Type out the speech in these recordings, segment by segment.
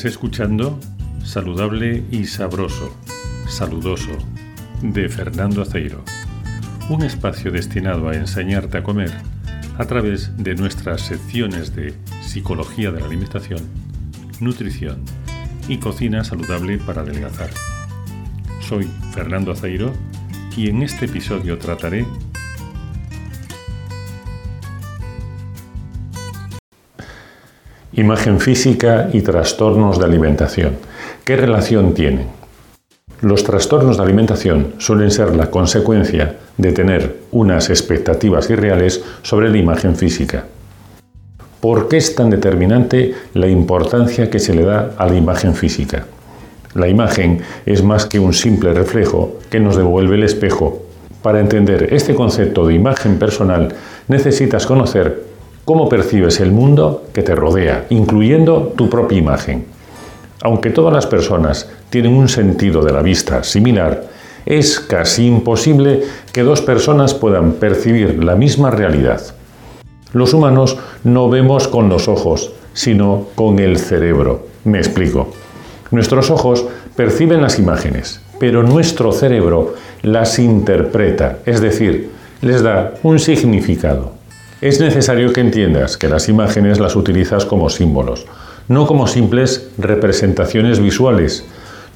Estás escuchando Saludable y Sabroso, Saludoso, de Fernando Aceiro, un espacio destinado a enseñarte a comer a través de nuestras secciones de Psicología de la Alimentación, Nutrición y Cocina Saludable para Adelgazar. Soy Fernando Aceiro y en este episodio trataré Imagen física y trastornos de alimentación. ¿Qué relación tienen? Los trastornos de alimentación suelen ser la consecuencia de tener unas expectativas irreales sobre la imagen física. ¿Por qué es tan determinante la importancia que se le da a la imagen física? La imagen es más que un simple reflejo que nos devuelve el espejo. Para entender este concepto de imagen personal necesitas conocer cómo percibes el mundo que te rodea, incluyendo tu propia imagen. Aunque todas las personas tienen un sentido de la vista similar, es casi imposible que dos personas puedan percibir la misma realidad. Los humanos no vemos con los ojos, sino con el cerebro. Me explico. Nuestros ojos perciben las imágenes, pero nuestro cerebro las interpreta, es decir, les da un significado. Es necesario que entiendas que las imágenes las utilizas como símbolos, no como simples representaciones visuales.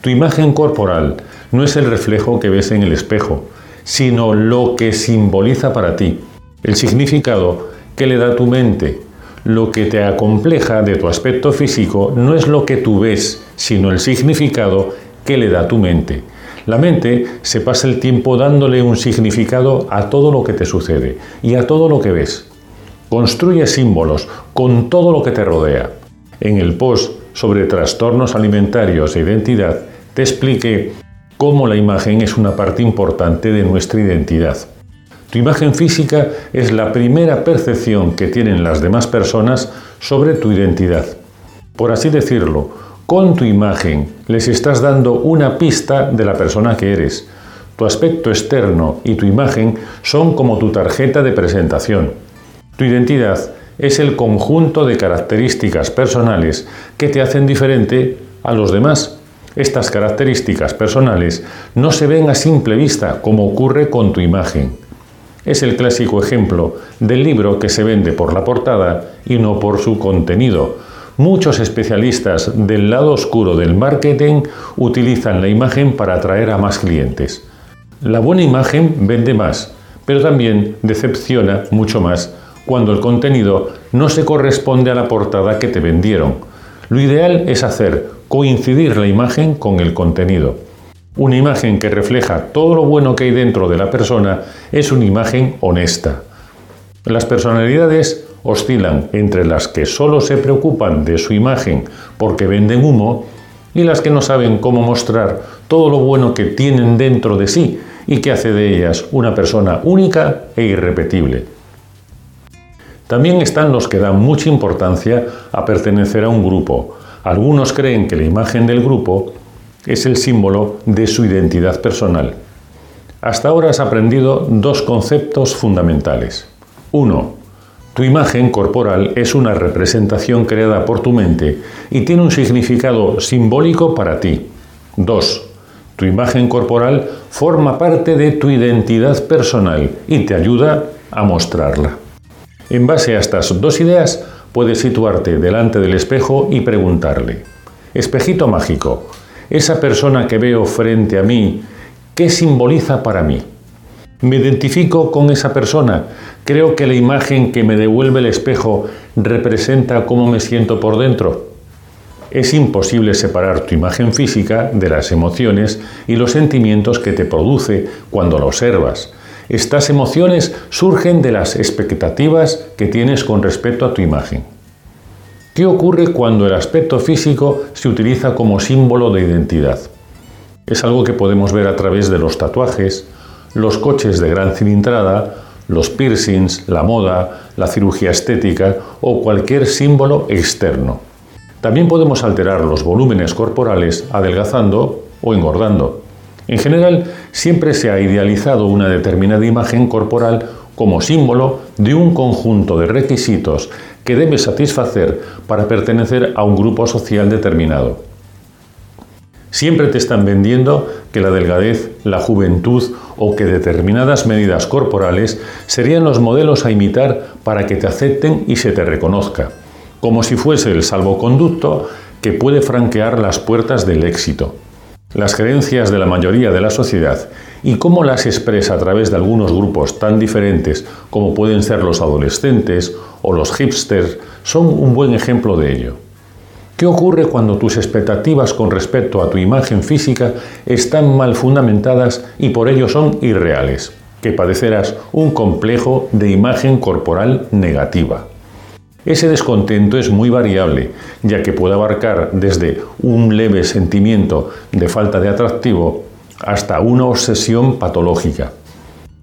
Tu imagen corporal no es el reflejo que ves en el espejo, sino lo que simboliza para ti, el significado que le da tu mente. Lo que te acompleja de tu aspecto físico no es lo que tú ves, sino el significado que le da tu mente. La mente se pasa el tiempo dándole un significado a todo lo que te sucede y a todo lo que ves. Construye símbolos con todo lo que te rodea. En el post sobre trastornos alimentarios e identidad te expliqué cómo la imagen es una parte importante de nuestra identidad. Tu imagen física es la primera percepción que tienen las demás personas sobre tu identidad. Por así decirlo, con tu imagen les estás dando una pista de la persona que eres. Tu aspecto externo y tu imagen son como tu tarjeta de presentación. Tu identidad es el conjunto de características personales que te hacen diferente a los demás. Estas características personales no se ven a simple vista como ocurre con tu imagen. Es el clásico ejemplo del libro que se vende por la portada y no por su contenido. Muchos especialistas del lado oscuro del marketing utilizan la imagen para atraer a más clientes. La buena imagen vende más, pero también decepciona mucho más cuando el contenido no se corresponde a la portada que te vendieron. Lo ideal es hacer coincidir la imagen con el contenido. Una imagen que refleja todo lo bueno que hay dentro de la persona es una imagen honesta. Las personalidades oscilan entre las que solo se preocupan de su imagen porque venden humo y las que no saben cómo mostrar todo lo bueno que tienen dentro de sí y que hace de ellas una persona única e irrepetible. También están los que dan mucha importancia a pertenecer a un grupo. Algunos creen que la imagen del grupo es el símbolo de su identidad personal. Hasta ahora has aprendido dos conceptos fundamentales. Uno, tu imagen corporal es una representación creada por tu mente y tiene un significado simbólico para ti. Dos, tu imagen corporal forma parte de tu identidad personal y te ayuda a mostrarla. En base a estas dos ideas, puedes situarte delante del espejo y preguntarle, espejito mágico, esa persona que veo frente a mí, ¿qué simboliza para mí? ¿Me identifico con esa persona? ¿Creo que la imagen que me devuelve el espejo representa cómo me siento por dentro? Es imposible separar tu imagen física de las emociones y los sentimientos que te produce cuando la observas. Estas emociones surgen de las expectativas que tienes con respecto a tu imagen. ¿Qué ocurre cuando el aspecto físico se utiliza como símbolo de identidad? Es algo que podemos ver a través de los tatuajes, los coches de gran cilindrada, los piercings, la moda, la cirugía estética o cualquier símbolo externo. También podemos alterar los volúmenes corporales adelgazando o engordando. En general, siempre se ha idealizado una determinada imagen corporal como símbolo de un conjunto de requisitos que debes satisfacer para pertenecer a un grupo social determinado. Siempre te están vendiendo que la delgadez, la juventud o que determinadas medidas corporales serían los modelos a imitar para que te acepten y se te reconozca, como si fuese el salvoconducto que puede franquear las puertas del éxito. Las creencias de la mayoría de la sociedad y cómo las expresa a través de algunos grupos tan diferentes como pueden ser los adolescentes o los hipsters son un buen ejemplo de ello. ¿Qué ocurre cuando tus expectativas con respecto a tu imagen física están mal fundamentadas y por ello son irreales? Que padecerás un complejo de imagen corporal negativa. Ese descontento es muy variable, ya que puede abarcar desde un leve sentimiento de falta de atractivo hasta una obsesión patológica.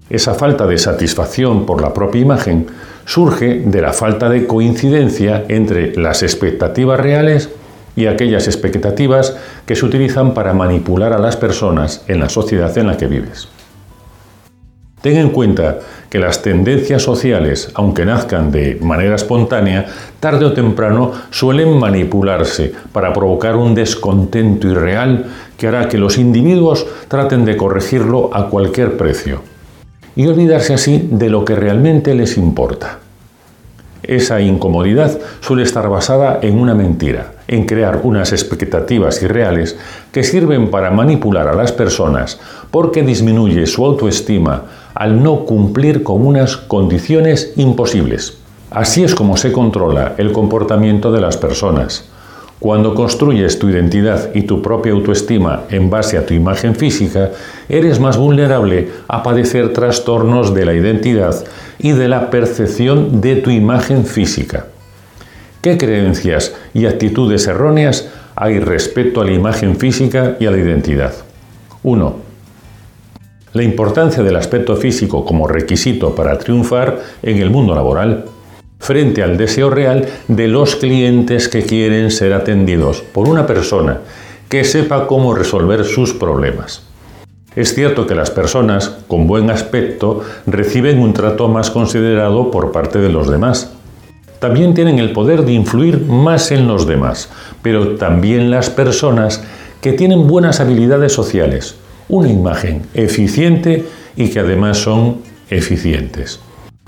Esa falta de satisfacción por la propia imagen surge de la falta de coincidencia entre las expectativas reales y aquellas expectativas que se utilizan para manipular a las personas en la sociedad en la que vives. Ten en cuenta que las tendencias sociales, aunque nazcan de manera espontánea, tarde o temprano suelen manipularse para provocar un descontento irreal que hará que los individuos traten de corregirlo a cualquier precio y olvidarse así de lo que realmente les importa. Esa incomodidad suele estar basada en una mentira, en crear unas expectativas irreales que sirven para manipular a las personas porque disminuye su autoestima al no cumplir con unas condiciones imposibles. Así es como se controla el comportamiento de las personas. Cuando construyes tu identidad y tu propia autoestima en base a tu imagen física, eres más vulnerable a padecer trastornos de la identidad y de la percepción de tu imagen física. ¿Qué creencias y actitudes erróneas hay respecto a la imagen física y a la identidad? 1. La importancia del aspecto físico como requisito para triunfar en el mundo laboral frente al deseo real de los clientes que quieren ser atendidos por una persona que sepa cómo resolver sus problemas. Es cierto que las personas con buen aspecto reciben un trato más considerado por parte de los demás. También tienen el poder de influir más en los demás, pero también las personas que tienen buenas habilidades sociales, una imagen eficiente y que además son eficientes.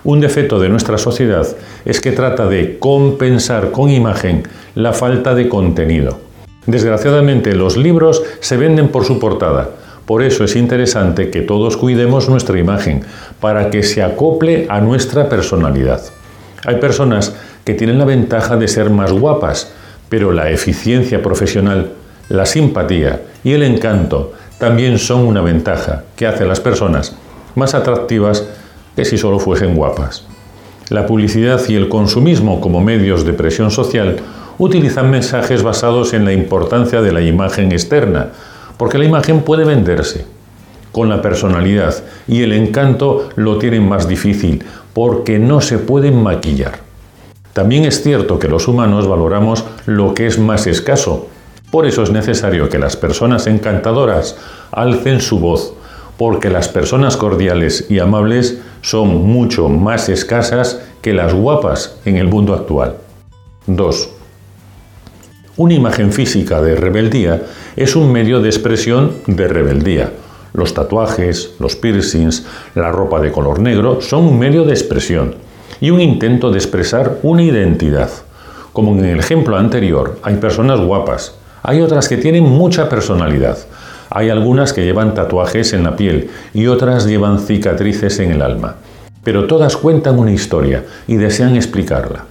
Un defecto de nuestra sociedad es que trata de compensar con imagen la falta de contenido. Desgraciadamente los libros se venden por su portada. Por eso es interesante que todos cuidemos nuestra imagen, para que se acople a nuestra personalidad. Hay personas que tienen la ventaja de ser más guapas, pero la eficiencia profesional, la simpatía y el encanto también son una ventaja que hace a las personas más atractivas que si solo fuesen guapas. La publicidad y el consumismo como medios de presión social utilizan mensajes basados en la importancia de la imagen externa, porque la imagen puede venderse. Con la personalidad y el encanto lo tienen más difícil, porque no se pueden maquillar. También es cierto que los humanos valoramos lo que es más escaso. Por eso es necesario que las personas encantadoras alcen su voz, porque las personas cordiales y amables son mucho más escasas que las guapas en el mundo actual. 2. Una imagen física de rebeldía es un medio de expresión de rebeldía. Los tatuajes, los piercings, la ropa de color negro son un medio de expresión y un intento de expresar una identidad. Como en el ejemplo anterior, hay personas guapas, hay otras que tienen mucha personalidad, hay algunas que llevan tatuajes en la piel y otras llevan cicatrices en el alma. Pero todas cuentan una historia y desean explicarla.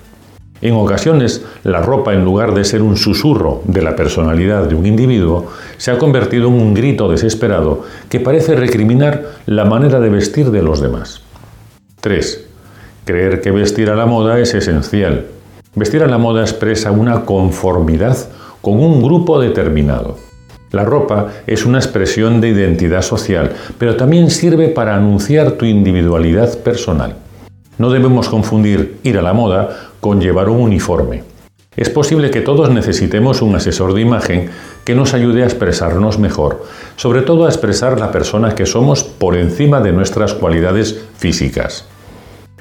En ocasiones, la ropa, en lugar de ser un susurro de la personalidad de un individuo, se ha convertido en un grito desesperado que parece recriminar la manera de vestir de los demás. 3. Creer que vestir a la moda es esencial. Vestir a la moda expresa una conformidad con un grupo determinado. La ropa es una expresión de identidad social, pero también sirve para anunciar tu individualidad personal. No debemos confundir ir a la moda con llevar un uniforme. Es posible que todos necesitemos un asesor de imagen que nos ayude a expresarnos mejor, sobre todo a expresar la persona que somos por encima de nuestras cualidades físicas.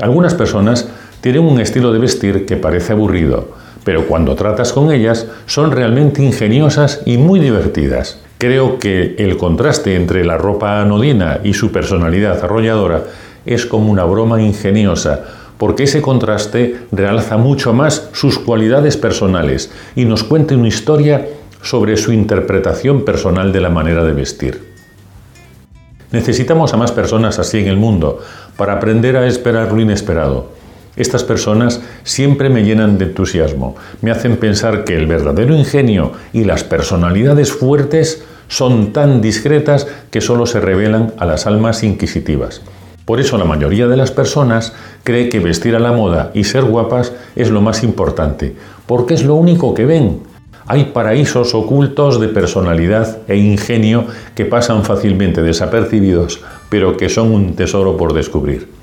Algunas personas Tienen un estilo de vestir que parece aburrido, pero cuando tratas con ellas son realmente ingeniosas y muy divertidas. Creo que el contraste entre la ropa anodina y su personalidad arrolladora es como una broma ingeniosa, porque ese contraste realza mucho más sus cualidades personales y nos cuenta una historia sobre su interpretación personal de la manera de vestir. Necesitamos a más personas así en el mundo para aprender a esperar lo inesperado. Estas personas siempre me llenan de entusiasmo, me hacen pensar que el verdadero ingenio y las personalidades fuertes son tan discretas que solo se revelan a las almas inquisitivas. Por eso la mayoría de las personas cree que vestir a la moda y ser guapas es lo más importante, porque es lo único que ven. Hay paraísos ocultos de personalidad e ingenio que pasan fácilmente desapercibidos, pero que son un tesoro por descubrir.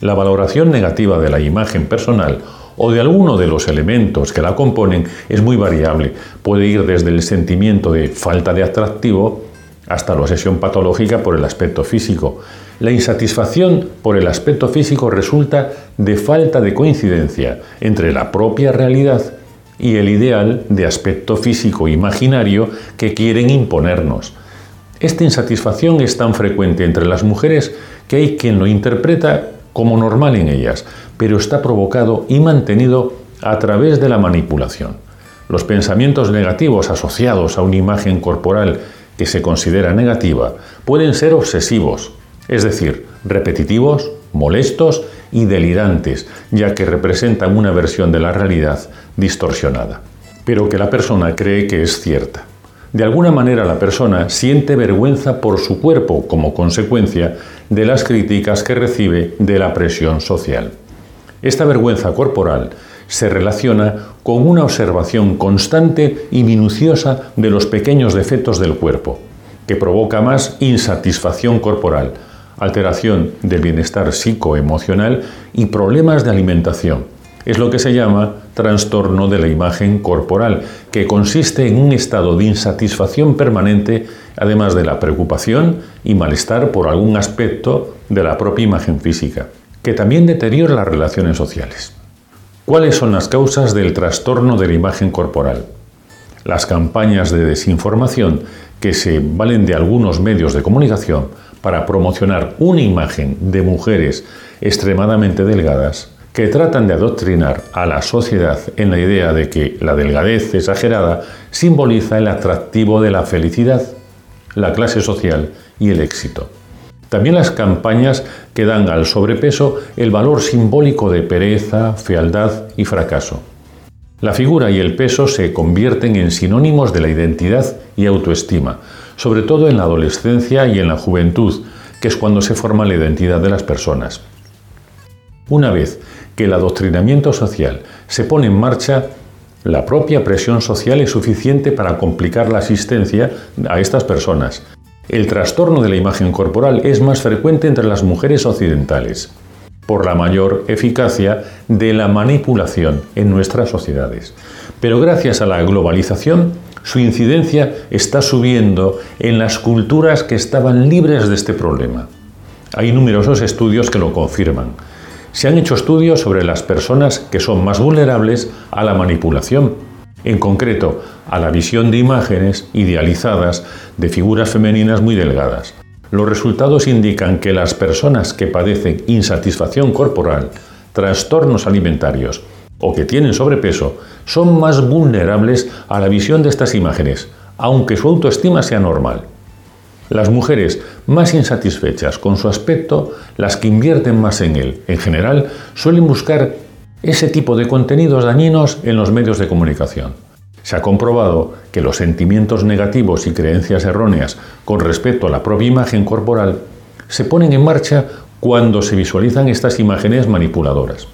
La valoración negativa de la imagen personal o de alguno de los elementos que la componen es muy variable. Puede ir desde el sentimiento de falta de atractivo hasta la obsesión patológica por el aspecto físico. La insatisfacción por el aspecto físico resulta de falta de coincidencia entre la propia realidad y el ideal de aspecto físico imaginario que quieren imponernos. Esta insatisfacción es tan frecuente entre las mujeres que hay quien lo interpreta como normal en ellas, pero está provocado y mantenido a través de la manipulación. Los pensamientos negativos asociados a una imagen corporal que se considera negativa pueden ser obsesivos, es decir, repetitivos, molestos y delirantes, ya que representan una versión de la realidad distorsionada, pero que la persona cree que es cierta. De alguna manera la persona siente vergüenza por su cuerpo como consecuencia de las críticas que recibe de la presión social. Esta vergüenza corporal se relaciona con una observación constante y minuciosa de los pequeños defectos del cuerpo, que provoca más insatisfacción corporal, alteración del bienestar psicoemocional y problemas de alimentación. Es lo que se llama trastorno de la imagen corporal, que consiste en un estado de insatisfacción permanente, además de la preocupación y malestar por algún aspecto de la propia imagen física que también deteriora las relaciones sociales. ¿Cuáles son las causas del trastorno de la imagen corporal? Las campañas de desinformación que se valen de algunos medios de comunicación para promocionar una imagen de mujeres extremadamente delgadas que tratan de adoctrinar a la sociedad en la idea de que la delgadez exagerada simboliza el atractivo de la felicidad, la clase social y el éxito. También las campañas que dan al sobrepeso el valor simbólico de pereza, fealdad y fracaso. La figura y el peso se convierten en sinónimos de la identidad y autoestima, sobre todo en la adolescencia y en la juventud, que es cuando se forma la identidad de las personas. Una vez que el adoctrinamiento social se pone en marcha, la propia presión social es suficiente para complicar la asistencia a estas personas, el trastorno de la imagen corporal es más frecuente entre las mujeres occidentales, por la mayor eficacia de la manipulación en nuestras sociedades. Pero gracias a la globalización, su incidencia está subiendo en las culturas que estaban libres de este problema. Hay numerosos estudios que lo confirman. Se han hecho estudios sobre las personas que son más vulnerables a la manipulación en concreto a la visión de imágenes idealizadas de figuras femeninas muy delgadas. Los resultados indican que las personas que padecen insatisfacción corporal, trastornos alimentarios o que tienen sobrepeso son más vulnerables a la visión de estas imágenes, aunque su autoestima sea normal. Las mujeres más insatisfechas con su aspecto, las que invierten más en él, en general, suelen buscar ese tipo de contenidos dañinos en los medios de comunicación. Se ha comprobado que los sentimientos negativos y creencias erróneas con respecto a la propia imagen corporal se ponen en marcha cuando se visualizan estas imágenes manipuladoras.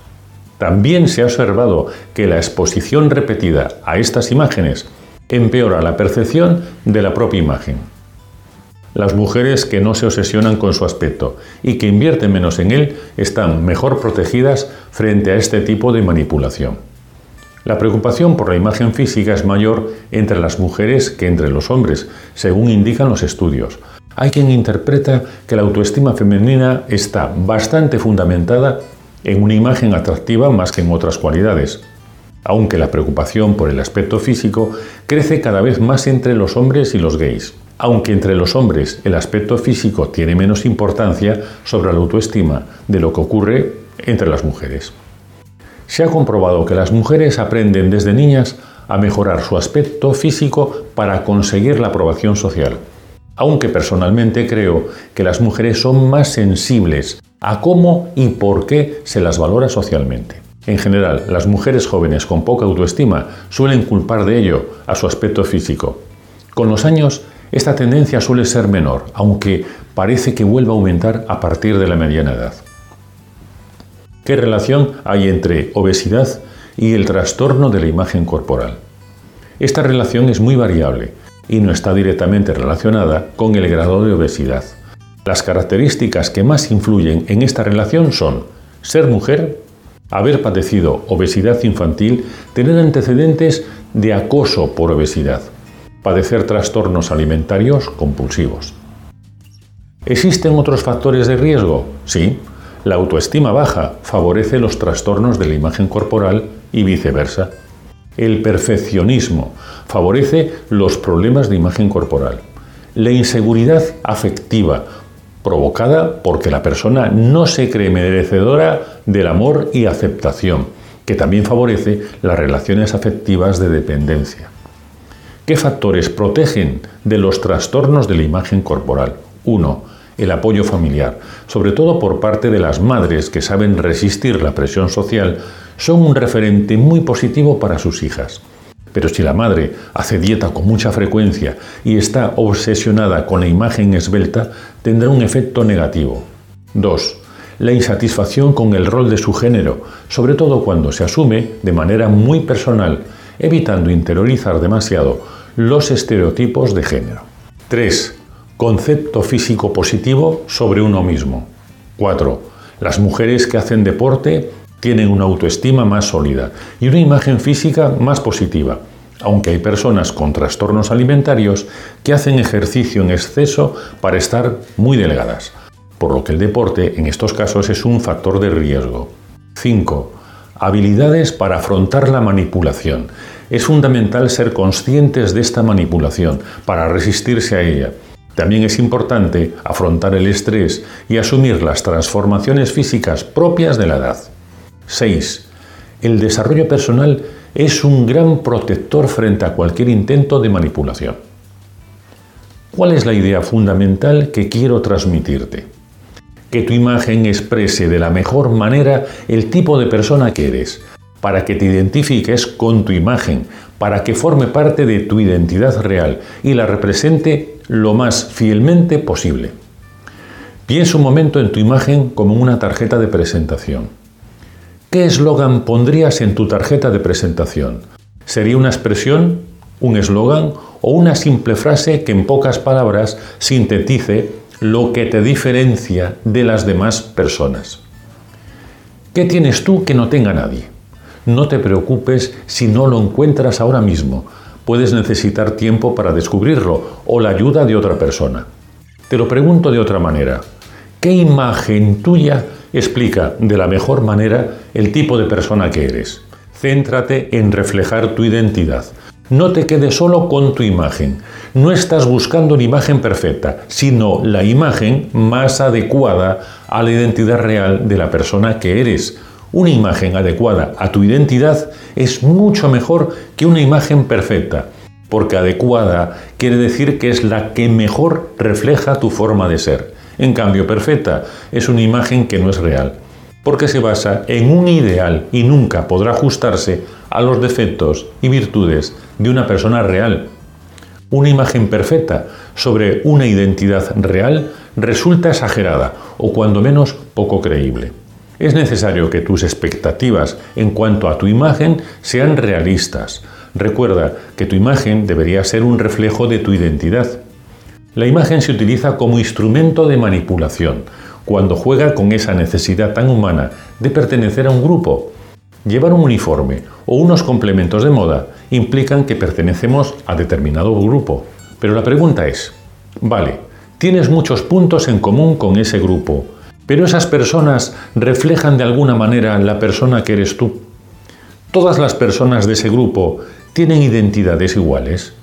También se ha observado que la exposición repetida a estas imágenes empeora la percepción de la propia imagen. Las mujeres que no se obsesionan con su aspecto y que invierten menos en él están mejor protegidas frente a este tipo de manipulación. La preocupación por la imagen física es mayor entre las mujeres que entre los hombres, según indican los estudios. Hay quien interpreta que la autoestima femenina está bastante fundamentada en una imagen atractiva más que en otras cualidades. Aunque la preocupación por el aspecto físico crece cada vez más entre los hombres y los gays. Aunque entre los hombres el aspecto físico tiene menos importancia sobre la autoestima de lo que ocurre entre las mujeres. Se ha comprobado que las mujeres aprenden desde niñas a mejorar su aspecto físico para conseguir la aprobación social. Aunque personalmente creo que las mujeres son más sensibles a cómo y por qué se las valora socialmente. En general, las mujeres jóvenes con poca autoestima suelen culpar de ello a su aspecto físico. Con los años, esta tendencia suele ser menor, aunque parece que vuelva a aumentar a partir de la mediana edad. ¿Qué relación hay entre obesidad y el trastorno de la imagen corporal? Esta relación es muy variable y no está directamente relacionada con el grado de obesidad. Las características que más influyen en esta relación son ser mujer, haber padecido obesidad infantil, tener antecedentes de acoso por obesidad, padecer trastornos alimentarios compulsivos. ¿Existen otros factores de riesgo? Sí. La autoestima baja favorece los trastornos de la imagen corporal y viceversa. El perfeccionismo favorece los problemas de imagen corporal. La inseguridad afectiva provocada porque la persona no se cree merecedora del amor y aceptación, que también favorece las relaciones afectivas de dependencia. ¿Qué factores protegen de los trastornos de la imagen corporal? 1. El apoyo familiar, sobre todo por parte de las madres que saben resistir la presión social, son un referente muy positivo para sus hijas. Pero si la madre hace dieta con mucha frecuencia y está obsesionada con la imagen esbelta, tendrá un efecto negativo. 2. La insatisfacción con el rol de su género, sobre todo cuando se asume de manera muy personal, evitando interiorizar demasiado los estereotipos de género. 3. Concepto físico positivo sobre uno mismo. 4. Las mujeres que hacen deporte tienen una autoestima más sólida y una imagen física más positiva, aunque hay personas con trastornos alimentarios que hacen ejercicio en exceso para estar muy delgadas, por lo que el deporte en estos casos es un factor de riesgo. 5. Habilidades para afrontar la manipulación. Es fundamental ser conscientes de esta manipulación para resistirse a ella. También es importante afrontar el estrés y asumir las transformaciones físicas propias de la edad. 6. El desarrollo personal es un gran protector frente a cualquier intento de manipulación. ¿Cuál es la idea fundamental que quiero transmitirte? Que tu imagen exprese de la mejor manera el tipo de persona que eres, para que te identifiques con tu imagen, para que forme parte de tu identidad real y la represente lo más fielmente posible. Piensa un momento en tu imagen como una tarjeta de presentación. ¿Qué eslogan pondrías en tu tarjeta de presentación? ¿Sería una expresión, un eslogan o una simple frase que en pocas palabras sintetice lo que te diferencia de las demás personas? ¿Qué tienes tú que no tenga nadie? No te preocupes si no lo encuentras ahora mismo. Puedes necesitar tiempo para descubrirlo o la ayuda de otra persona. Te lo pregunto de otra manera. ¿Qué imagen tuya explica de la mejor manera el tipo de persona que eres. Céntrate en reflejar tu identidad. No te quedes solo con tu imagen. No estás buscando una imagen perfecta, sino la imagen más adecuada a la identidad real de la persona que eres. Una imagen adecuada a tu identidad es mucho mejor que una imagen perfecta, porque adecuada quiere decir que es la que mejor refleja tu forma de ser. En cambio, perfecta es una imagen que no es real, porque se basa en un ideal y nunca podrá ajustarse a los defectos y virtudes de una persona real. Una imagen perfecta sobre una identidad real resulta exagerada o cuando menos poco creíble. Es necesario que tus expectativas en cuanto a tu imagen sean realistas. Recuerda que tu imagen debería ser un reflejo de tu identidad. La imagen se utiliza como instrumento de manipulación, cuando juega con esa necesidad tan humana de pertenecer a un grupo. Llevar un uniforme o unos complementos de moda implican que pertenecemos a determinado grupo. Pero la pregunta es, vale, tienes muchos puntos en común con ese grupo, Pero esas personas reflejan de alguna manera la persona que eres tú. Todas las personas de ese grupo tienen identidades iguales.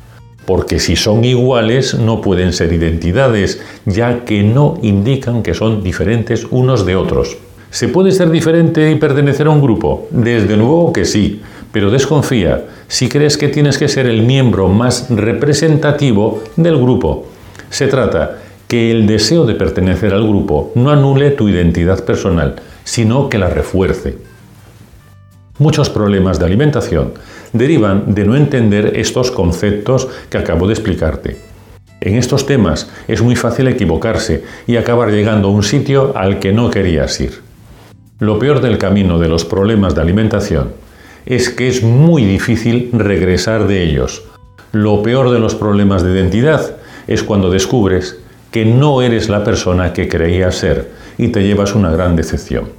Porque si son iguales no pueden ser identidades, ya que no indican que son diferentes unos de otros. ¿Se puede ser diferente y pertenecer a un grupo? Desde luego que sí, pero desconfía si crees que tienes que ser el miembro más representativo del grupo. Se trata que el deseo de pertenecer al grupo no anule tu identidad personal, sino que la refuerce. Muchos problemas de alimentación derivan de no entender estos conceptos que acabo de explicarte. En estos temas es muy fácil equivocarse y acabar llegando a un sitio al que no querías ir. Lo peor del camino de los problemas de alimentación es que es muy difícil regresar de ellos. Lo peor de los problemas de identidad es cuando descubres que no eres la persona que creías ser y te llevas una gran decepción.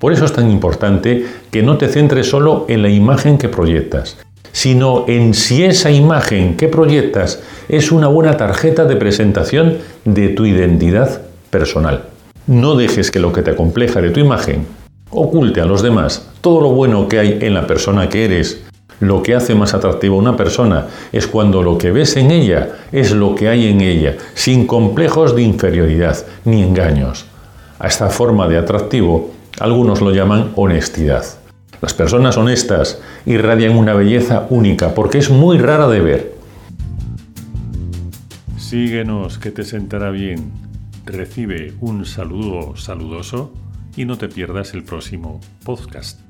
Por eso es tan importante que no te centres solo en la imagen que proyectas, sino en si esa imagen que proyectas es una buena tarjeta de presentación de tu identidad personal. No dejes que lo que te acompleja de tu imagen oculte a los demás todo lo bueno que hay en la persona que eres lo que hace más atractiva a una persona es cuando lo que ves en ella es lo que hay en ella, sin complejos de inferioridad ni engaños. A esta forma de atractivo algunos lo llaman honestidad. Las personas honestas irradian una belleza única porque es muy rara de ver. Síguenos que te sentará bien. Recibe un saludo saludoso y no te pierdas el próximo podcast.